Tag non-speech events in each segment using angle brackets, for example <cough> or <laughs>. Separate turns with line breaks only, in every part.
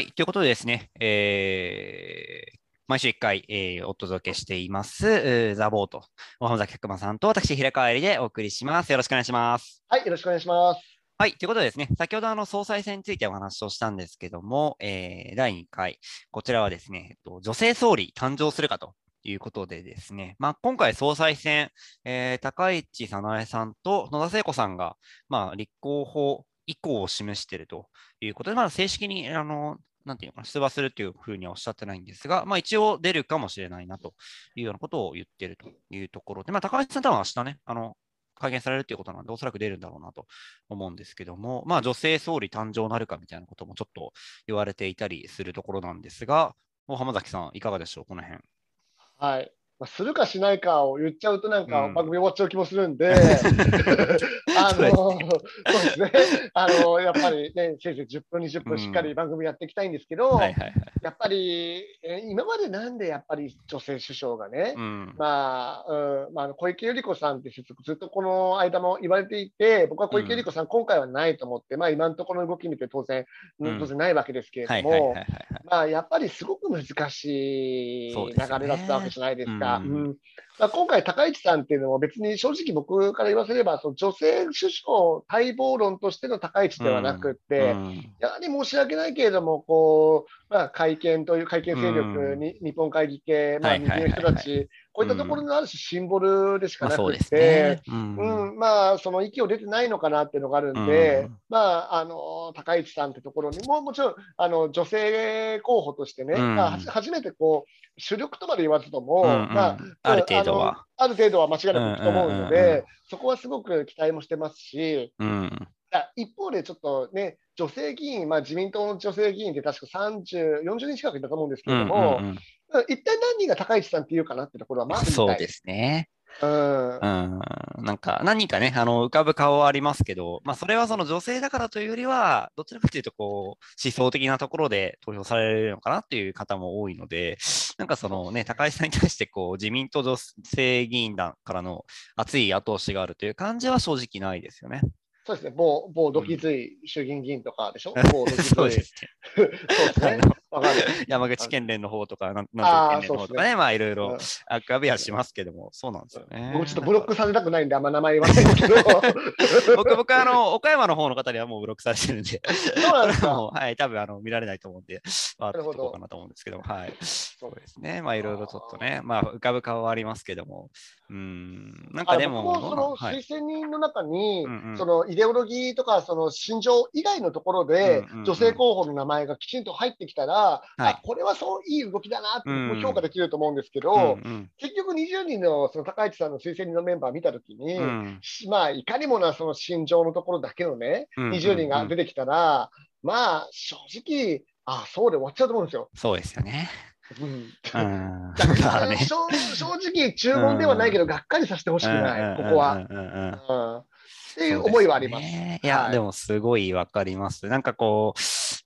はい、ということでですね、えー毎週1回、えーお届けしています、えーザ・ボート、浜崎百馬さんと私、平川えりでお送りします。よろしくお願いします。
はい、よろしくお願いします。
はい、ということでですね、先ほどあの総裁選についてお話をしたんですけども、えー第2回、こちらはですね、えっと女性総理誕生するかということでですね、まあ、今回総裁選、えー高市早苗さんと野田聖子さんが、まあ、立候補意向を示しているということで、まだ正式にあのなんていうのかな、出馬するというふうにはおっしゃってないんですが、まあ、一応出るかもしれないなというようなことを言ってるというところで、まあ、高橋さん多分明日ね、あの会見されるということなんで、おそらく出るんだろうなと思うんですけども、まあ、女性総理誕生なるかみたいなこともちょっと言われていたりするところなんですが、浜崎さん、いかがでしょう、この辺。
はい。まあ、するかしないかを言っちゃうとなんか
うん
番組終わっちゃう気もするんで、<laughs> あの、そうですね。あの、やっぱりね、せいぜい10分、20分しっかり番組やっていきたいんですけど。やっぱり、えー今までなんでやっぱり女性首相がね、
うん。
まあ、うんまあ小池百合子さんって説ずっとこの間も言われていて、僕は小池百合子さん、今回はないと思って、まあ今のところの動き見て当然、
うん
当然ないわけですけれどもやっぱりすごく難しい流れだったわけじゃないですか。
うん
うんまあ、今回、高市さんっていうのも別に正直僕から言わせれば、その女性首相待望論としての高市ではなくって、
うん。
やはり申し訳ないけれども、こう、まあ、会見という会見勢力に、日本会議系、まあ、右の人たち、こういったところのある種シンボルでしかなく
まあね、。うん。
うん、まあ、その息を出てないのかなっていうのがあるんで、
うん。
まあ、あの、高市さんってところにも、もちろん、あの、女性候補としてね、
うん。
まあ、初めてこう、主力とまで言わずとも、
うんうん。
まあ、
ある程度は
ある程度は間違いなくいくと思うので、そこはすごく期待もしてますし、
うん。
あ一方でちょっとね、女性議員、まあ、自民党の女性議員って確か30、40人近くいたと思うんですけれども、一体何人が高市さんっていうかなってところはまず
そうですね。
うん。
うん、なんか何人かね、あの浮かぶ顔はありますけど、まあ、それはその女性だからというよりは、どちらかというとこう思想的なところで投票されるのかなっていう方も多いので、なんかそのね、高市さんに対してこう自民党女性議員団からの熱い後押しがあるという感じは正直ないですよね。
そうですね、某某土木随衆議院議員とかでしょ、某土木
そう
随
ですね。<laughs>
そうですね
あの。
わかる。
山口県連の方とか、なんなんとか県連の方とかね、
そうです
まあいろい
うん
ろ浮かびはしますけども、そうなんですよね。
僕ちょっとブロックされたくないんで、あんま名前言わないけど。<laughs>
僕、僕あの、岡山の方の方にはもうブロックされてるんで、
そうなんですか。
はい、多分あの見られないと思うんで、まあ、
ど
うかなと思うんですけども、はい。
そ
うですね。まあ、いろいろちょっとね、まあ、浮かぶ顔はありますけども、うん、なん
あ
かでも、
僕もその
はい。
推薦人の中に、そのイデオロギーとかその心情以外のところで、女性候補の名前がきちんと入ってきたら、
はい。
あこれはそういい動きだなって評価できると思うんですけど、
うんうん。
結局20人のその高市さんの推薦人のメンバー見たときに、
うん。
しまあ、いかにもなその心情のところだけのね、
うん
20人が出てきたら、まあ、正直、あそうで終わっちゃうと思うんですよ。
そうですよね。
うん。正正直、注文ではないけど、がっかりさせてほしくない、ここは。っていう思いはあります。
いや、
はい
でもすごいわかります。なんかこう、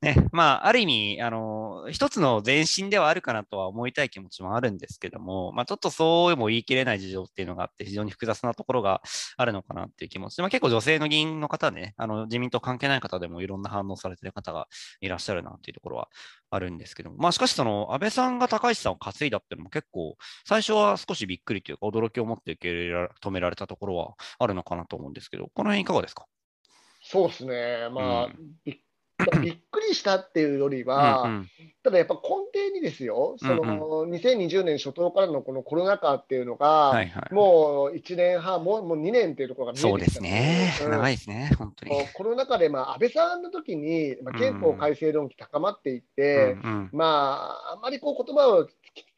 ね、まあ、ある意味、あの、一つの前進ではあるかなとは思いたい気持ちもあるんですけども、まあ、ちょっとそうも言い切れない事情っていうのがあって、非常に複雑なところがあるのかなっていう気持ち。で、まあ、結構女性の議員の方でね、あの、自民党関係ない方でもいろんな反応されてる方がいらっしゃるなっていうところはあるんですけども、まあ、しかし、その、安倍さんが高市さんを担いだっていうのも結構、最初は少しびっくりというか、驚きを持って受け止められたところはあるのかなと思うんですけど、この辺いかがですか？
そうですね。まあ、
う
びっびっくりしたっていうよりは、
うんうん
ただやっぱ根底にですよ、その
うん
2020年初頭からのこのコロナ禍っていうのが、
はいはい。
もう1年半、もうもう2年っていうところが見え
そうです
てきた
ね。
うん
長いですね、本当に。
コロナ禍で、まあ、安倍さんの時に、まあ、
うん
憲法改正論議高まっていって、
うんうん
まあ、あんまりこう言葉を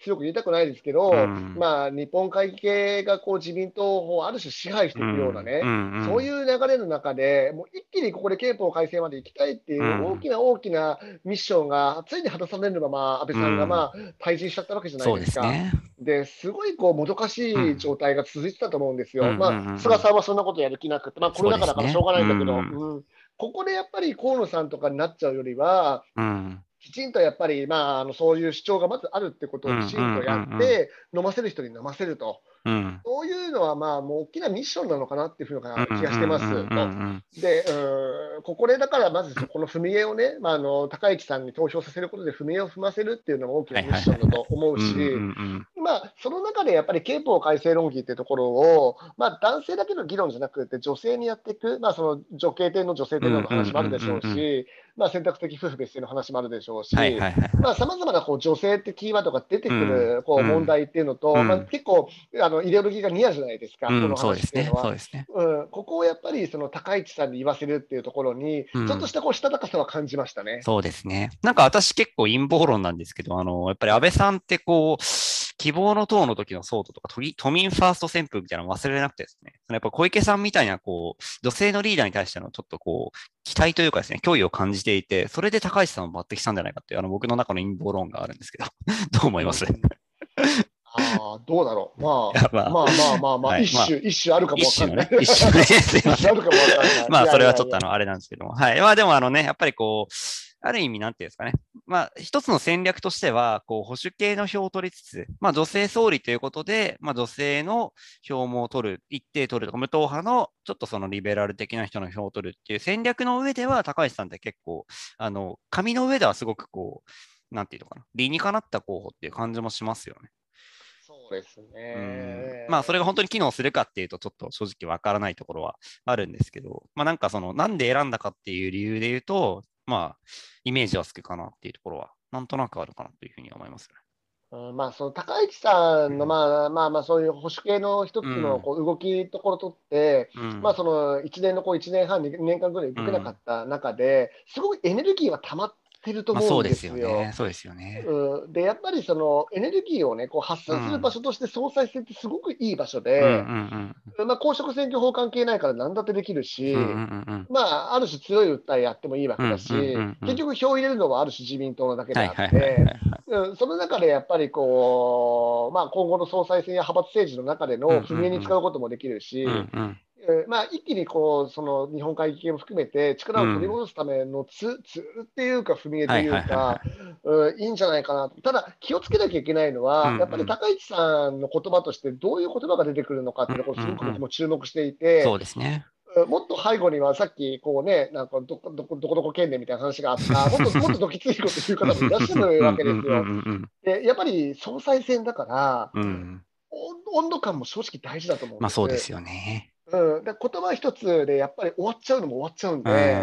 強く言いたくないですけど、
うん。
まあ、日本会議系がこう自民党をある種支配していくようなね、
ん。ん。
そういう流れの中で、もう一気にここで憲法改正まで行きたいっていううん。大きな大きなミッションがついに果たされるまま、安倍さんがまあ退陣しちゃったわけじゃないうですか。
すね。
ですごいこうもどかしい状態が続いてたと思うんですよ。
うん。うん。うん。うん。
まあ、菅さんはそんなことやる気なくて、まあ、コロナ禍だからしょうがないんだけど、ここでやっぱり河野さんとかになっちゃうよりは、
うん。
きちんとやっぱり、まあ、あのそういう主張がまずあるってことをきちんとやって、飲ませる人に飲ませると。
うん。
そういうのはまあもう大きなミッションなのかなっていうふうな気がしてます。
うんうんうんうん
で、うん、ここでだからまずそこの踏み絵をね、まあ、あの高市さんに投票させることで踏み絵を踏ませるっていうのが大きなミッションだと思うし、まあ、その中でやっぱり憲法改正論議っていうところを、まあ、男性だけの議論じゃなくて、女性にやっていく、まあ、その女系天皇、女性天皇の話もあるでしょうし、まあ、選択的夫婦別姓の話もあるでしょうし、さまざまなこう女性ってキーワードが出てくるこ
う
うん問題っていうのと、
うん
まあ、結構あのイデオロギーがニアじゃないですか、
うん
こ
うですね
話っていうの。は。
そうですね。
うん、ここをやっぱりその高市さんに言わせるっていうところに、
うん
ちょっとしたこうしたたかさは感じましたね。
そうですね。なんか私結構陰謀論なんですけど、あの、やっぱり安倍さんってこう、希望の党の時のソートとか都民ファースト旋風みたいなの忘れなくてですね、そのやっぱ小池さんみたいなこう、女性のリーダーに対してのちょっとこう、期待というかですね、脅威を感じていて、それで高市さんを抜擢したんじゃないかっていう、あの、僕の中の陰謀論があるんですけど、<laughs> どう思います？
うんああ、どうだろう。<laughs> まあ、
まあ
まあまあまあまあ、
はい
一種、一種あるかもわかんない。、
一種のね、すいません
一種 <laughs> あるかもわかんない。
まあ、それはちょっと
い
あの、あれなんですけども。はい。まあ、でもあのね、やっぱりこう、ある意味、なんていうんですかね。まあ、一つの戦略としては、こう、保守系の票を取りつつ、まあ、女性総理ということで、まあ、女性の票も取る、一定取るとか、無党派の、ちょっとそのリベラル的な人の票を取るっていう戦略の上では、高橋さんって結構、あの、紙の上ではすごくこう、なんていうのかな、理にかなった候補っていう感じもしますよね。
そうです
うん
ね。
まあ、それが本当に機能するかっていうと、ちょっと正直わからないところはあるんですけど、まあ、なんかその、なんで選んだかっていう理由で言うと、まあ、イメージはつくかなっていうところは、なんとなくあるかなというふうに思いますね。
うんまあ、その高市さんの、まあまあまあ、そういう保守系の一つのこう動きところとって、
うん。
まあ、その1年のこう1年半、2年間ぐらい動けなかった中で、すごいエネルギーは溜まってると
まあ、そううんで
思ですすよ。
よね。そうですよね。
うん、でやっぱりそのエネルギーを、ね、こう発散する場所として総裁選ってすごくいい場所
うんう
で、
ん
まあ、公職選挙法関係ないから何だってできるし、
うん。うんうんうん
まあ、ある種強い訴えやってもいいわけだし、
うんうんうんうん
結局票を入れるのはある種自民党のだけ
うん。
であって、うんその中でやっぱりこう、まあ、今後の総裁選や派閥政治の中での踏み絵に使うこともできるし、
うんうん
えーまあ、一気にこうその日本会議系も含めて力を取り戻すためのツ,、ツールっていうか踏み絵というか、うんいいんじゃないかな。とただ気をつけなきゃいけないのは、
うんうん。
やっぱり高市さんの言葉としてどういう言葉が出てくるのかっていうところすごく
うんうん
僕も注目していて、
そうですね。
うんもっと背後にはさっきこうねなんかどこどこどこどこ県でみたいな話があった。もっともっとどきついこと言う方もいらっしゃるわけですよ。
うんうん
でやっぱり総裁選だから
うん
温度感も正直大事だと思うんです
まあそうですよね。
うん、で言葉一つでやっぱり終わっちゃうのも終わっちゃうん
うん
で、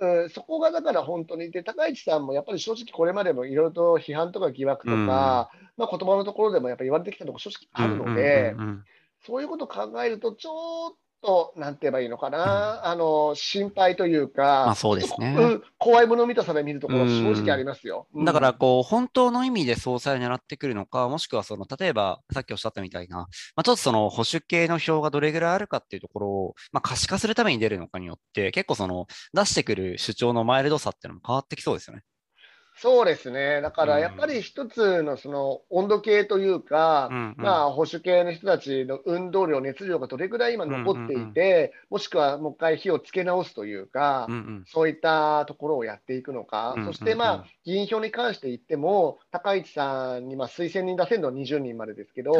うん。
うん、そこがだから本当にで高市さんもやっぱり正直これまでもいろいろと批判とか疑惑とか、まあ、言葉のところでもやっぱり言われてきたところ正直あるので、
うんうんうん
そういうことを考えるとちょっとなんて言えばいいのかな、あの心配というか、
まあそうですね。
うん怖いもの見たさで見るところは正直ありますよ。
だから、こう、本当の意味で総裁を狙ってくるのか、もしくは、その、例えば、さっきおっしゃったみたいな、まあ、ちょっとその、保守系の票がどれぐらいあるかっていうところを、まあ、可視化するために出るのかによって、結構その、出してくる主張のマイルドさっていうのも変わってきそうですよね。
そうですね、だからやっぱり一つのその温度計というか、
うんうん。
まあ、保守系の人たちの運動量、熱量がどれぐらい今残っていて、もしくはもう一回火をつけ直すというか、
うんうん。
そういったところをやっていくのか、
うん
そして、まあ、議員票に関して言っても、高市さんにまあ推薦人出せるのは20人までですけど。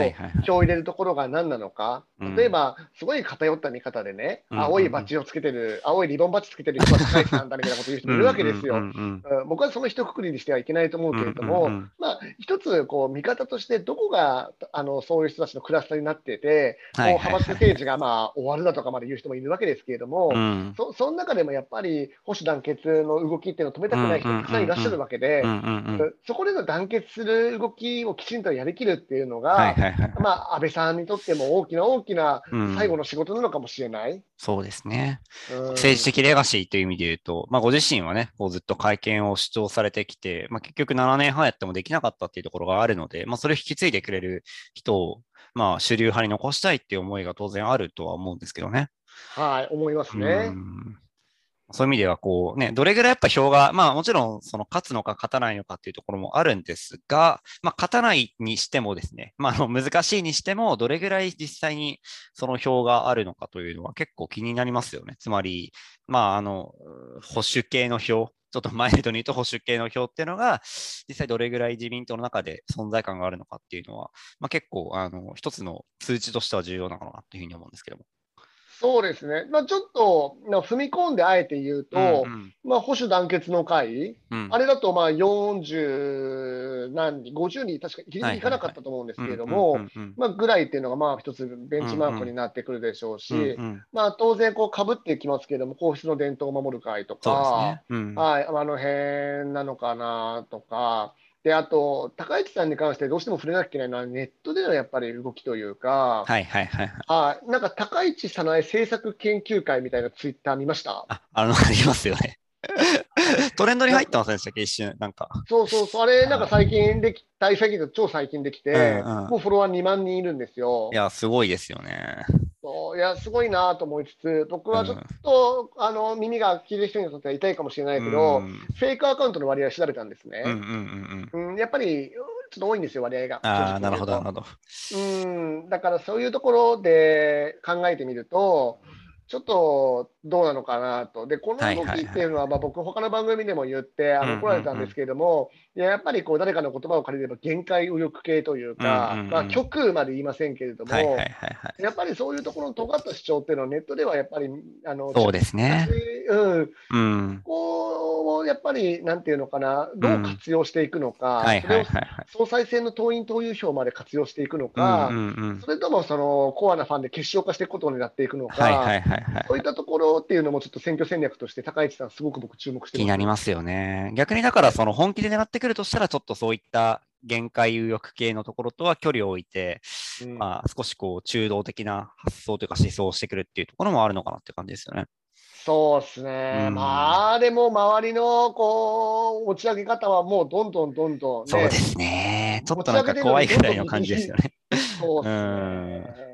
票を入れるところが何なのか、
うん。
例えば、すごい偏った見方でね、
うん
青いバッジをつけてる、青いリボンバッジつけてる人は高市さんだみたいなこと言う人もいるわけですよ。
うんうんうん
うん僕はその一括りにしてはいけないと思うけれども、
うんうんうん
まあ、一つこう見方として、どこがあのそういう人たちのクラスターになってて、
はい
もう派閥政治がまあ終わるだとかまで言う人もいるわけですけれども、
うん
そその中でもやっぱり保守団結の動きっていうのを止めたくない人たくさんいらっしゃるわけで
うん、うんうん
そこでの団結する動きをきちんとやりきるっていうのが、
はいはいはい。
まあ、安倍さんにとっても大きな大きな
うん
最後の仕事なのかもしれない。
そうですね。
うん
政治的レガシーという意味で言うと、まあ、ご自身はね、こうずっと会見を主張されてきて、まあ、結局7年半やってもできなかったっていうところがあるので、まあ、それを引き継いでくれる人を、まあ、主流派に残したいっていう思いが当然あるとは思うんですけどね。
はい、思います
う
ね。
んそういう意味では、こうね、どれぐらいやっぱ票が、まあもちろん、その勝つのか勝たないのかっていうところもあるんですが、まあ勝たないにしてもですね、まああの難しいにしても、どれぐらい実際にその票があるのかというのは結構気になりますよね。つまり、まああの、保守系の票ちょっとマイルドに言うと保守系の票っていうのが、実際どれぐらい自民党の中で存在感があるのかっていうのは、まあ、結構、あの、一つの数値としては重要なのかなというふうに思うんですけども。
そうですね、まあ、ちょっと踏み込んであえて言うと、うんうん、まあ、保守団結の会、うん、あれだとまあ40何人、50人、確かギリギリいかなかったと思うんですけれども、ぐらいっていうのがまあ一つベンチマークになってくるでしょうし、うんうん、まあ、当然、かぶってきますけれども、皇室の伝統を守る会とか、ね。うん、はい、あの辺なのかなとか。で、あと、高市さんに関してどうしても触れなきゃいけないのは、ネットでのやっぱり動きというか、
はいはいはい、
はい。なんか、高市早苗政策研究会みたいなツイッター見ました？
あ、あの、ありますよね。<laughs> トレンドに入ってませんでしたっけ、一瞬、なんか。
そうそうそう、あれ、なんか最近でき、大最近超最近できて、うんうん、もうフォロワー2万人いるんですよ。
いや、すごいですよね。
そういや、すごいなと思いつつ、僕はちょっと、うん、あの耳が聞いてる人にとっては痛いかもしれないけど、うん、フェイクアカウントの割合調べたんですね。うんやっぱりちょっと多いんですよ、割合が。
ああ、なるほど、なるほど。
うんだからそういうところで考えてみると、ちょっとどうなのかなと。で、この動きっていうのは、まあ、僕、他の番組でも言って、あの怒られたんですけれども、いややっぱりこう誰かの言葉を借りれば限界右翼系というか、まあ、極まで言いませんけれども、やっぱりそういうところの尖った主張っていうのは、ネットではやっぱり、あの
そうですね。
うん、うん、こうやっぱり、なんていうのかな、どう活用していくのか、総裁選の党員・党友票まで活用していくのか、それともそのコアなファンで結晶化していくことになっていくのか、そういったところっていうのも、ちょっと選挙戦略として、高市さん、すごく僕、注目して
気になりますよね。逆にだから、その本気で狙ってくるとしたら、ちょっとそういった限界有力系のところとは距離を置いて、うん、まあ、少しこう中道的な発想というか思想をしてくるっていうところもあるのかなって感じですよね。
そうですね、うん、まあでも周りのこう持ち上げ方はもうどんどんどんどん、
ね、そうですね、ちょっとなんか怖いぐらいの感じですよね。
そうですね。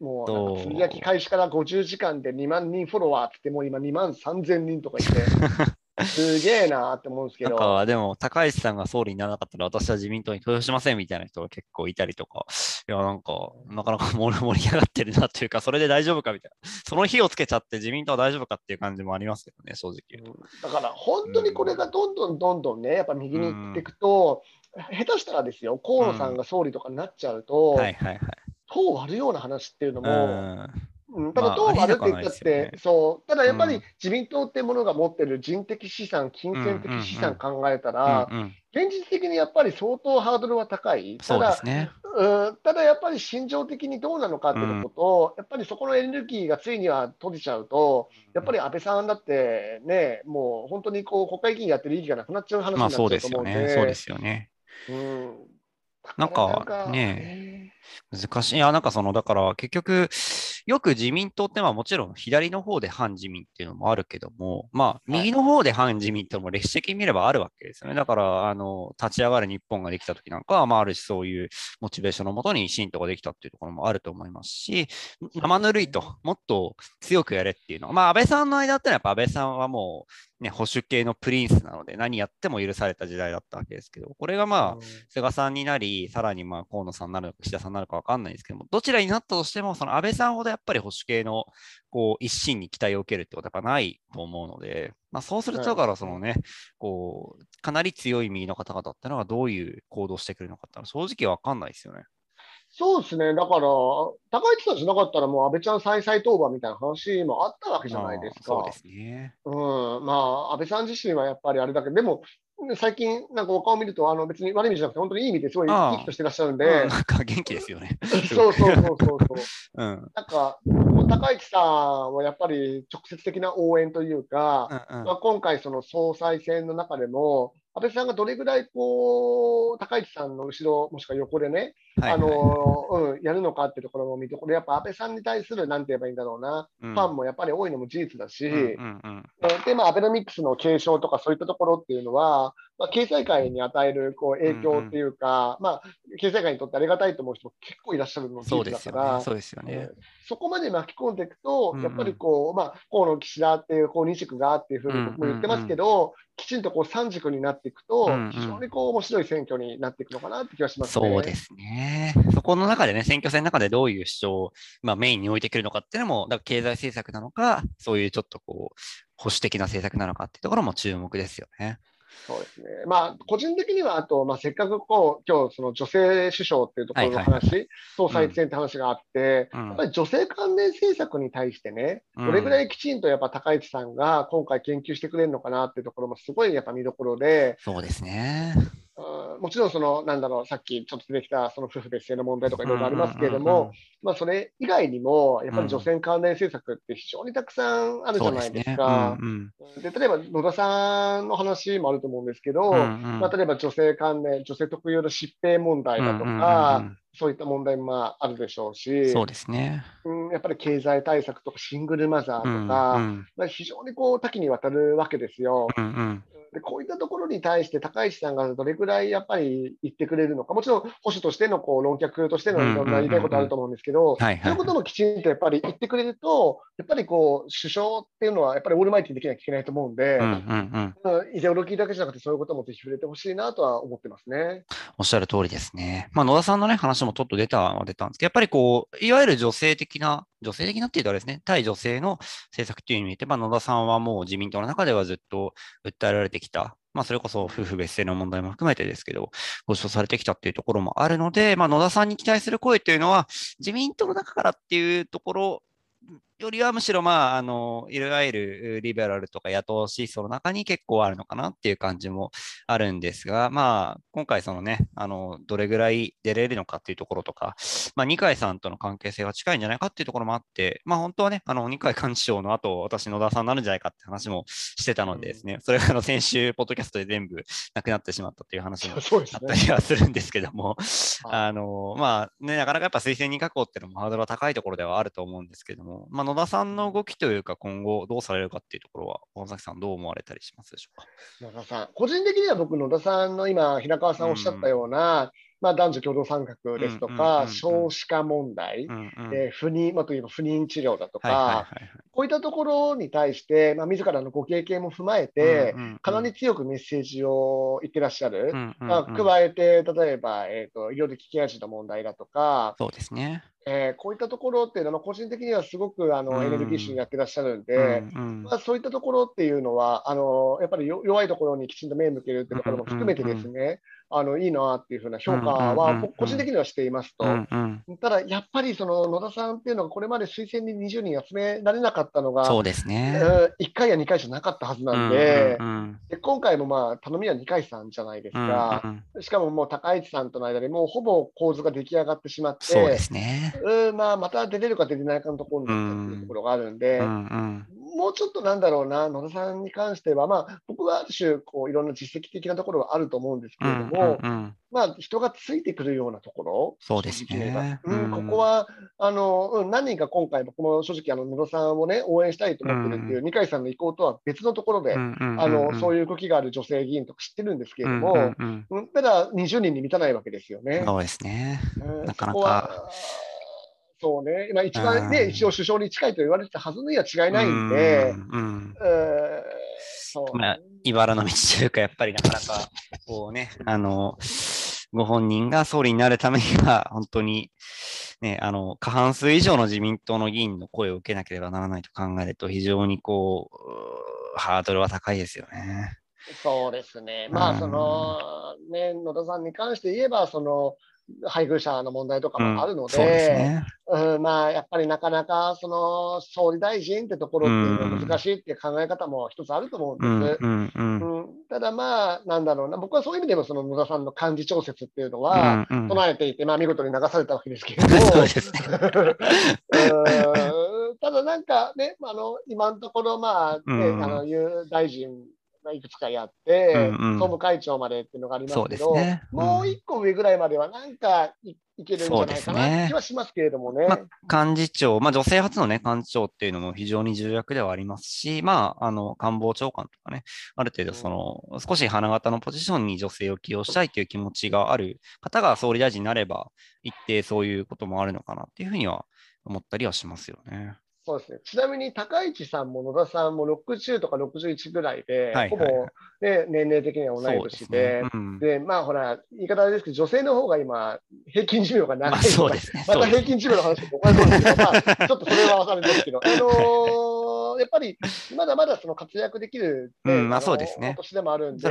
もう、つぶやき開始から50時間で2万人フォロワーってもう今2万3000人とか言って。<laughs> すげえなって思うんですけど。
なんか、でも、高市さんが総理にならなかったら、私は自民党に投票しませんみたいな人が結構いたりとか、いや、なんか、なかなか盛り上がってるなっていうか、それで大丈夫かみたいな。その火をつけちゃって自民党は大丈夫かっていう感じもありますけどね、正直。
うん、だから、本当にこれがどんどんどんどんね、やっぱ右に行っていくと、うん、下手したらですよ、河野さんが総理とかになっちゃうと、はいはいはい。党割るような話っていうのも、うん、ただ、党割るって言ったって、ね、そう、ただやっぱり自民党っていうものが持ってる人的資産、金銭的資産考えたら、現実的にやっぱり相当ハードルは高い。ただ、ね、うん、ただやっぱり心情的にどうなのかっていうことと、やっぱりそこのエネルギーがついには閉じちゃうと、やっぱり安倍さんだってね、もう本当にこう国会議員やってる意義がなくなっちゃう話になっちゃうと思うんで、まあ、
そうですよね。そうですよね。うんなんかね、難しい。いや、なんかその、だから結局、よく自民党ってまあもちろん左の方で反自民っていうのもあるけども、まあ右の方で反自民ってのも歴史的に見ればあるわけですよね。だから、あの、立ち上がる日本ができた時なんかは、まあある種そういうモチベーションのもとに新党ができたっていうところもあると思いますし、生ぬるいと、もっと強くやれっていうのは、まあ安倍さんの間ってのはやっぱ安倍さんはもう、ね、保守系のプリンスなので何やっても許された時代だったわけですけど、これがまあ、菅さんになり、さらにまあ河野さんになるのか岸田さんになるか分かんないですけども、どちらになったとしても、その安倍さんほどやっぱり保守系のこう一心に期待を受けるってことはないと思うので、まあ、そうすると、だからそのね、こう、かなり強い右の方々ってのはどういう行動してくるのかってのは正直分かんないですよね。
そうですね。だから、高市さんじゃなかったら、もう安倍ちゃん再々登板みたいな話もあったわけじゃないですか。
そうですね。
うん。まあ、安倍さん自身はやっぱりあれだけど、でも、最近、なんかお顔見ると、あの別に悪い意味じゃなくて、本当にいい意味ですごい生き生きとしてらっしゃるんで。
うん、なんか元気ですよね。<laughs>
そうそうそうそうそう。<laughs> うん、なんか、高市さんはやっぱり直接的な応援というか、うんうん、まあ、今回、その総裁選の中でも、安倍さんがどれぐらいこう高市さんの後ろ、もしくは横でね、あのうん、やるのかっていうところも見て、これやっぱ安倍さんに対する、なんて言えばいいんだろうな、うん、ファンもやっぱり多いのも事実だし、うんうんうん、で、まあ、アベノミクスの継承とかそういったところっていうのは、まあ、経済界に与えるこう影響っていうか、うんうん、まあ、経済界にとってありがたいと思う人も結構いらっしゃるの
事実だから、そうですよね。
そこまで巻き込んでいくと、やっぱりこう、まあ、河野岸田っていうこう二軸がっていうふうに僕も言ってますけど、きちんとこう三軸になっていくと、非常にこう面白い選挙になっていくのかなって気がします、
ね、そうですね。そこの中でね、選挙戦の中でどういう主張を、まあ、メインに置いてくるのかっていうのも、だから経済政策なのか、そういうちょっとこう、保守的な政策なのかっていうところも注目ですよね。
そうですね。まあ、個人的には、あと、まあ、せっかくこう、今日、その女性首相っていうところの話、はいはいはい、総裁選って話があって、うん、やっぱり女性関連政策に対してね、どれぐらいきちんとやっぱ高市さんが今回研究してくれるのかなっていうところもすごいやっぱ見どころで、
そうですね。
もちろんその、なんだろう、さっきちょっと出てきたその夫婦別姓の問題とかいろいろありますけれども、まあ、それ以外にも、やっぱり女性関連政策って非常にたくさんあるじゃないですか。で、ね。うんうん、例えば野田さんの話もあると思うんですけど、うんうん、まあ、例えば女性関連、女性特有の疾病問題だとか、そういった問題もあるでしょうし、
そうですね、
うん、やっぱり経済対策とかシングルマザーとか、うんうん、非常にこう多岐にわたるわけですよ。うんうんでこういったところに対して高市さんがどれくらいやっぱり言ってくれるのか、もちろん保守としてのこう論客としてのいろんな言いたいことあると思うんですけど、そういうこともきちんとやっぱり言ってくれると、やっぱりこう首相っていうのはやっぱりオールマイティにできなきゃいけないと思うんで、うんうん。うん、イデオロギーだけじゃなくて、そういうこともぜひ触れてほしいなとは思ってますね。
おっしゃる通りですね。まあ、野田さんのね、話もちょっと出たは出たんですけど、やっぱりこう、いわゆる女性的な女性的なっていうとあれですね、対女性の政策っていう意味で、まあ、野田さんはもう自民党の中ではずっと訴えられてきた、まあ、それこそ夫婦別姓の問題も含めてですけど、ご主張されてきたっていうところもあるので、まあ、野田さんに期待する声っていうのは、自民党の中からっていうところよりはむしろ、まあ、あの、いわゆるリベラルとか野党思想の中に結構あるのかなっていう感じもあるんですが、まあ、今回そのね、あの、どれぐらい出れるのかっていうところとか、まあ、二階さんとの関係性が近いんじゃないかっていうところもあって、まあ、本当はね、あの、二階幹事長の後、私、野田さんになるんじゃないかって話もしてたのでですね、それがあの、先週、ポッドキャストで全部なくなってしまったっていう話も <laughs> あったりはするんですけども、あの、まあ、ね、なかなかやっぱ推薦人確保っていうのもハードルは高いところではあると思うんですけども、まあ、野田さんの動きというか、今後どうされるかっていうところは、大崎さん、どう思われたりしますでしょうか？
野田さん、個人的には僕、野田さんの今、平川さんおっしゃったような、うんまあ、男女共同参画ですとか、少子化問題、うんうん、えー、不妊、まあ、といえば不妊治療だとか、こういったところに対して、まあ、自らのご経験も踏まえて、かなり強くメッセージを言ってらっしゃる。まあ、加えて、例えば、えーと、医療的ケア児の問題だとか、
そうですね。
えー、こういったところっていうのは、個人的にはすごくあの、うん、エネルギッシュにやってらっしゃるんで、うんうん、まあ、そういったところっていうのは、あのやっぱり弱いところにきちんと目を向けるっていうところも含めてですね、あのいいなっていうふうな評価は、個人的にはしていますと、ただやっぱりその野田さんっていうのが、これまで推薦に20人集められなかったのが、
そうですね、
1回や2回じゃなかったはずなんで、で今回もまあ頼みは2回さんじゃないですか、しかももう高市さんとの間でもうほぼ構図が出来上がってしまって、そうですね。まあ、また出れるか出れないかのところになったっていうところがあるんで、もうちょっとなんだろうな、野田さんに関しては、まあ、僕はある種こう、いろんな実績的なところはあると思うんですけれども、うんうんうん、まあ、人がついてくるようなところ、
そうですね。
うん、ここはあの、うん、何人か今回、僕も正直、あの野田さんを、ね、応援したいと思ってるっていう、うん、二階さんの意向とは別のところで、うんうんうん、あの、そういう動きがある女性議員とか知ってるんですけれども、うんうんうん、ただ20人に満たないわけですよね。
そうですね。なかなか。
そうね、今一番ね、一応首相に近いと言われてたはずには違いないんで、うん
そうまあ、茨の道というか、やっぱりなかなか、こうね、あの、ご本人が総理になるためには、本当に、ね、あの、過半数以上の自民党の議員の声を受けなければならないと考えると、非常にこう、ハードルは高いですよね。
そうですね。まあ、その、ね、野田さんに関して言えば、その、配偶者の問題とかもあるので、うんね。うん、まあ、やっぱりなかなかその総理大臣ってところっていうのは難しいっていう考え方も一つあると思うんです。うんただまあ、なんだろうな、僕はそういう意味でもその野田さんの幹事調節っていうのは唱えていて、まあ見事に流されたわけですけれど <laughs> も、ただなんかね、あの今のところ、まあ、ね、あの大臣いくつかやって、うんうん、総務会長までっていうのがありますけど、ねうん、もう一個上ぐらいまではなんかいいけるんじゃないかな気はしますけれどもね。ま
あ、幹事長、まあ、女性初の、ね、幹事長っていうのも非常に重役ではありますし、まあ、あの官房長官とかね、ある程度その、うん、少し花形のポジションに女性を起用したいという気持ちがある方が総理大臣になれば、一定そういうこともあるのかなっていうふうには思ったりはしますよね。
そうですね。ちなみに高市さんも野田さんも60とか61ぐらいで、はいはいはい、ほぼ、ね、年齢的には同い年で、で、ね。うん、で、まあほら、言い方ですけど、女性の方が今、平均寿命が長い、まあ、
そうですね。
また平均寿命の話もおかしいですけど、まあ、<laughs> ちょっとそれはわかるんですけど、あのー、やっぱりまだまだその活躍できる、
ね、うんまあ、そうですね。
年でもあるんで、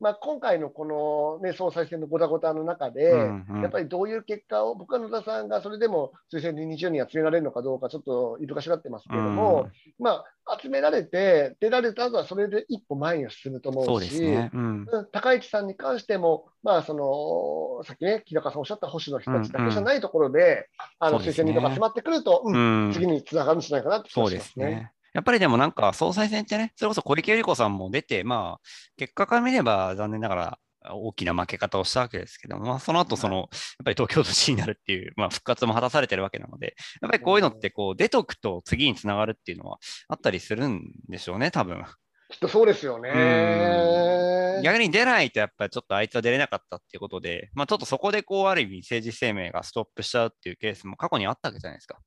まあ、今回のこの、ね、総裁選のごたごたの中で、うんうん、やっぱりどういう結果を、僕は野田さんがそれでも推薦に20人集められるのかどうか、ちょっといるかしらってますけれども、うん、まあ、集められて、出られた後はそれで一歩前に進むと思うし、うね。うん、高市さんに関しても、まあ、そのさっきね、木高さんおっしゃった保守の人たちだけじゃないところで、うんうん、あの推薦人とか集まってくると、うん、次につながるんじゃないかなって気がしますね。
やっぱりでもなんか総裁選ってね、それこそ小池百合子さんも出て、まあ、結果から見れば残念ながら大きな負け方をしたわけですけども、まあ、その後その、やっぱり東京都知事になるっていう、まあ、復活も果たされてるわけなので、やっぱりこういうのってこう出とくと次につながるっていうのはあったりするんでしょうね、多分。
きっとそうですよね。
逆に出ないと、やっぱりちょっとあいつは出れなかったっていうことで、まあ、ちょっとそこでこう、ある意味政治生命がストップしちゃうっていうケースも過去にあったわけじゃないですか。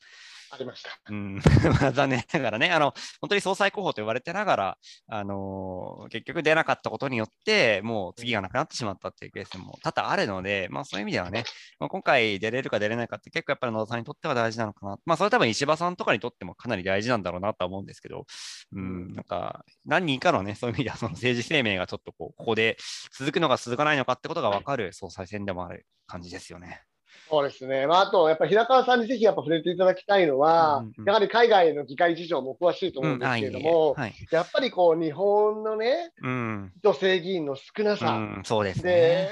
ありました。
うん、<laughs> 残念ながらね、あの、本当に総裁候補と言われてながら、あのー、結局出なかったことによって、もう次がなくなってしまったっていうケースも多々あるので、まあそういう意味ではね、まあ、今回出れるか出れないかって結構やっぱり野田さんにとっては大事なのかな。まあそれ多分石破さんとかにとってもかなり大事なんだろうなとは思うんですけど、うん、なんか何人かのね、そういう意味ではその政治生命がちょっとこう、ここで続くのか続かないのかってことが分かる総裁選でもある感じですよね。
そうですね、まあ、あと、やっぱり平川さんにぜひやっぱ触れていただきたいのは、うんうん、やはり海外の議会事情も詳しいと思うんですけれども、うんはい、やっぱりこう日本のね、うん、女性議員の少なさ、うん、
そうです
ね、で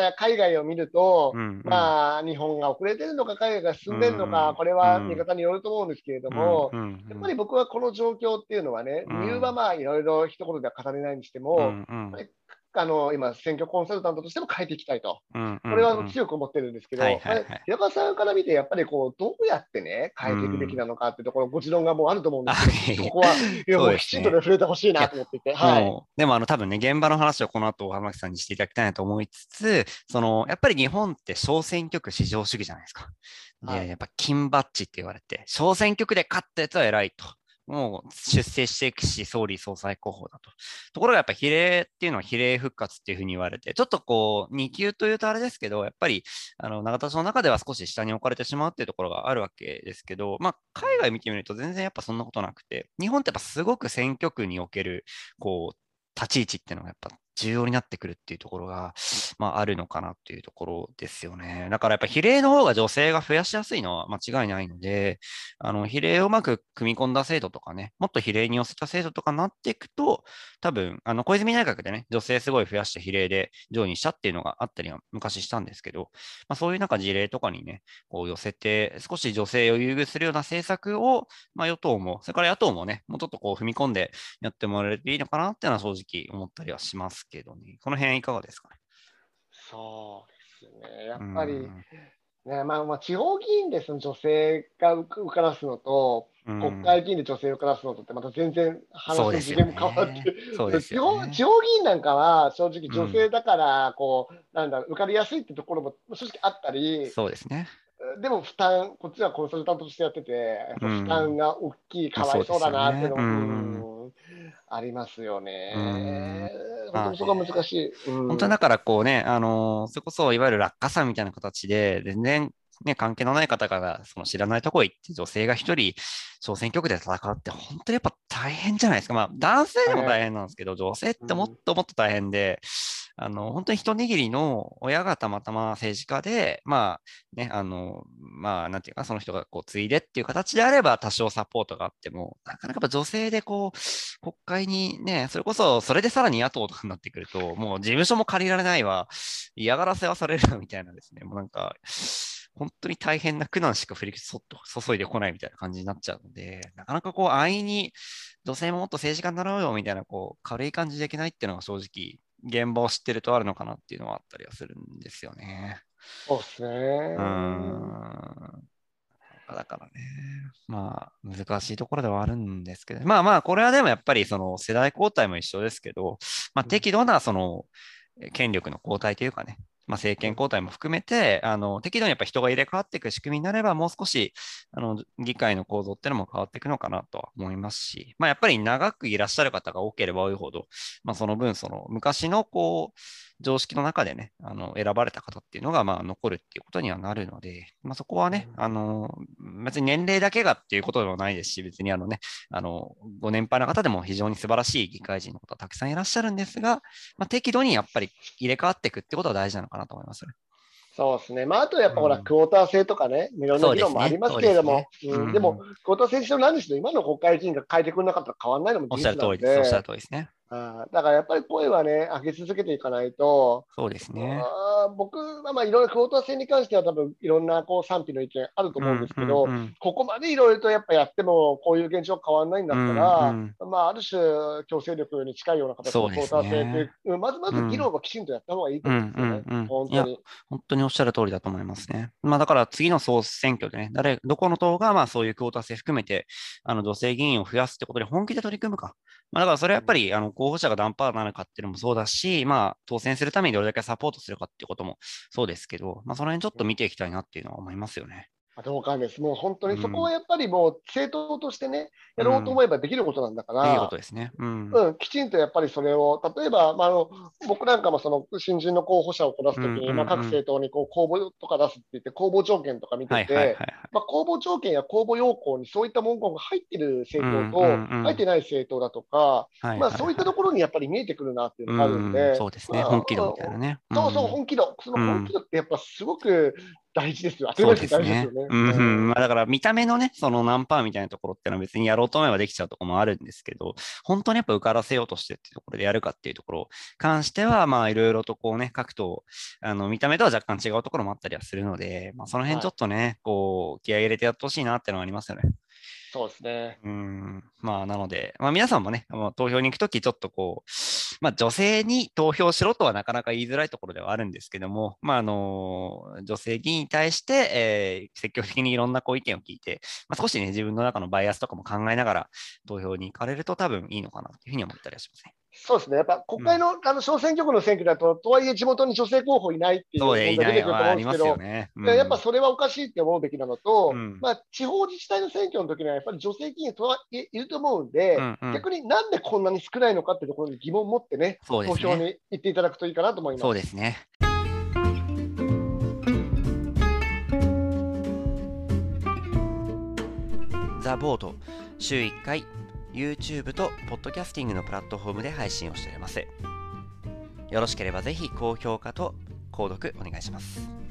や海外を見ると、うんうん、まあ、日本が遅れてるのか、海外が進んでるのか、これは見方によると思うんですけれども、やっぱり僕はこの状況っていうのはね、理由はまあいろいろ一言では語れないにしても、あの今、選挙コンサルタントとしても変えていきたいと、これは強く思ってるんですけど、平川さんから見て、やっぱりこうどうやってね、変えていくべきなのかっていうところ、ご持論がもうあると思うんですけど、ここは、いやもうきちんと触れてほしいなと思っていて、はい、
でもあの多分ね、現場の話をこの後浜木さんにしていただきたいなと思いつつ、そのやっぱり日本って小選挙区至上主義じゃないですか。で、やっぱ金バッジって言われて、小選挙区で勝ったやつは偉いと。もう出世していくし、総理総裁候補だと。ところがやっぱ比例っていうのは比例復活っていうふうに言われて、ちょっとこう、2級というとあれですけど、やっぱり、あの、永田町の中では少し下に置かれてしまうっていうところがあるわけですけど、まあ、海外見てみると全然やっぱそんなことなくて、日本ってやっぱすごく選挙区における、こう、立ち位置っていうのがやっぱ重要になってくるっていうところが、まあ、あるのかなっていうところですよね。だからやっぱ比例の方が女性が増やしやすいのは間違いないので、あの比例をうまく組み込んだ制度とかね、もっと比例に寄せた制度とかになっていくと、多分、あの小泉内閣でね、女性すごい増やして比例で上位にしたっていうのがあったりは昔したんですけど、まあ、そういうなんか事例とかにね、こう寄せて、少し女性を優遇するような政策を、まあ、与党も、それから野党もね、もうちょっとこう踏み込んでやってもらえるといいのかなっていうのは正直思ったりはしますけどね。この辺いかがですかね？
そうですね。やっぱり、ねまあ、まあ地方議員でその女性が受からすのと、国会議員で女性を受からすのとってまた全然話の次元も変わって、ね、地方地方議員なんかは正直女性だからこう、うん、なんだ受かりやすいってところも正直あったり
そうですね。
でも負担こっちはコンサルタントとしてやってて負担が大きい、かわいそうだなっていうのも、うん、ありますよね。本当にそこは難しい。
本当だからこうね、あのー、それこそいわゆる落下差みたいな形で、全然ね、関係のない方がその知らないところ行って女性が一人小選挙区で戦うって本当にやっぱ大変じゃないですか。まあ男性でも大変なんですけど、女性ってもっともっと大変で、あの、本当に一握りの親がたまたま政治家で、まあね、あの、まあなんていうか、その人がこう継いでっていう形であれば多少サポートがあっても、なかなかやっぱ女性でこう、国会にね、それこそそれでさらに野党とかになってくると、もう事務所も借りられないわ、嫌がらせはされるみたいなですね、もうなんか、本当に大変な苦難しか振りそっと注いでこないみたいな感じになっちゃうので、なかなかこう安易に女性ももっと政治家になろうよみたいなこう軽い感じでいけないっていうのが正直現場を知ってるとあるのかなっていうのはあったりはするんですよね。
そうですね。
うん。だからね、まあ難しいところではあるんですけど、まあまあこれはでもやっぱりその世代交代も一緒ですけど、まあ適度なその権力の交代というかね、まあ、政権交代も含めて、あの適度にやっぱ人が入れ替わっていく仕組みになれば、もう少しあの議会の構造っていうのも変わっていくのかなとは思いますし、まあ、やっぱり長くいらっしゃる方が多ければ多いほど、まあ、その分、その昔のこう、常識の中でね、あの選ばれた方っていうのがまあ残るっていうことにはなるので、まあ、そこはね、あの別に年齢だけがっていうことでもないですし、別にあのね、あのご年配の方でも非常に素晴らしい議会人の方たくさんいらっしゃるんですが、まあ、適度にやっぱり入れ替わっていくってことは大事なのかなと思いますね。
そうですね。まあ、あとやっぱほら、クォーター制とかね、いろんな議論もありますけれども、でも、クォーター制にしろ何にしろ今の国会議員が変えてくれなかったら変わらないのも
事実なので。おっしゃる通りです。おっしゃる通りですね。
あだからやっぱり声はね、上げ続けていかないと、
そうですね。
あ僕はまあいろいろクオーター制に関しては多分いろんなこう賛否の意見あると思うんですけど、うんうんうん、ここまでいろいろとやっぱやってもこういう現状変わらないんだったら、うんうん、まあある種強制力に近いような形のクオーター制っていう、まずまず議論はきちんとやった方がいいと思うんですよね、うんうんうん、本当に。
本当におっしゃる通りだと思いますね。まあだから次の総選挙でね、誰、どこの党がまあそういうクオーター制含めて、あの女性議員を増やすってことで本気で取り組むか。まあだからそれはやっぱりあの候補者がダンパーなるかっていうのもそうだし、まあ、当選するためにどれだけサポートするかっていうこともそうですけど、まあ、その辺ちょっと見ていきたいなっていうのは思いますよね。
同感です。もう本当にそこはやっぱりもう政党としてね、やろうと思えばできることなんだから、
いいことですね、
うん、うん、きちんとやっぱりそれを、例えば、まあ、あの僕なんかもその新人の候補者を出すときに、まあ、各政党にこう公募とか出すって言って、公募条件とか見てて、公募条件や公募要項にそういった文言が入ってる政党と、入ってない政党だとか、まあ、そういったところにやっぱり見えてくるなっていうのがあるんで、
そうですね、本気度みたいなね。
そうそう、本気度、その本気度ってやっぱすごく大事ですよ。<laughs> 当ですよね。うん、
まあ、だから見た目のね、その何パーみたいなところってのは別にやろうと思えばできちゃうところもあるんですけど、本当にやっぱ受からせようとしてっていうところでやるかっていうところ関しては、まあいろいろとこうね、各党、あの見た目とは若干違うところもあったりはするので、まあその辺ちょっとね、はい、こう気合い入れてやってほしいなっていうのはありますよね。
そうですね。
うん。まあ、なので、まあ、皆さんもね、投票に行くとき、ちょっとこう、まあ、女性に投票しろとはなかなか言いづらいところではあるんですけども、まあ、あの、女性議員に対して、えー、積極的にいろんなこう意見を聞いて、まあ、少しね、自分の中のバイアスとかも考えながら投票に行かれると多分いいのかなというふうに思ったりはしますね。
そうですね、やっぱ国会の,、あの小選挙区の選挙だと、とはいえ地元に女性候補いないっていう問題が出てくると思うんですけど、ね。うん、やっぱそれはおかしいって思うべきなのと、うん、まあ、地方自治体の選挙の時にはやっぱり女性議員とはいると思うんで、うんうん、逆になんでこんなに少ないのかっていうところに疑問を持ってね、ね。投票に行っていただくといいかなと思います。
そうですね。ザ・ボード週1回 YouTube と Podcasting のプラットフォームで配信をしております。よろしければぜひ高評価と購読お願いします。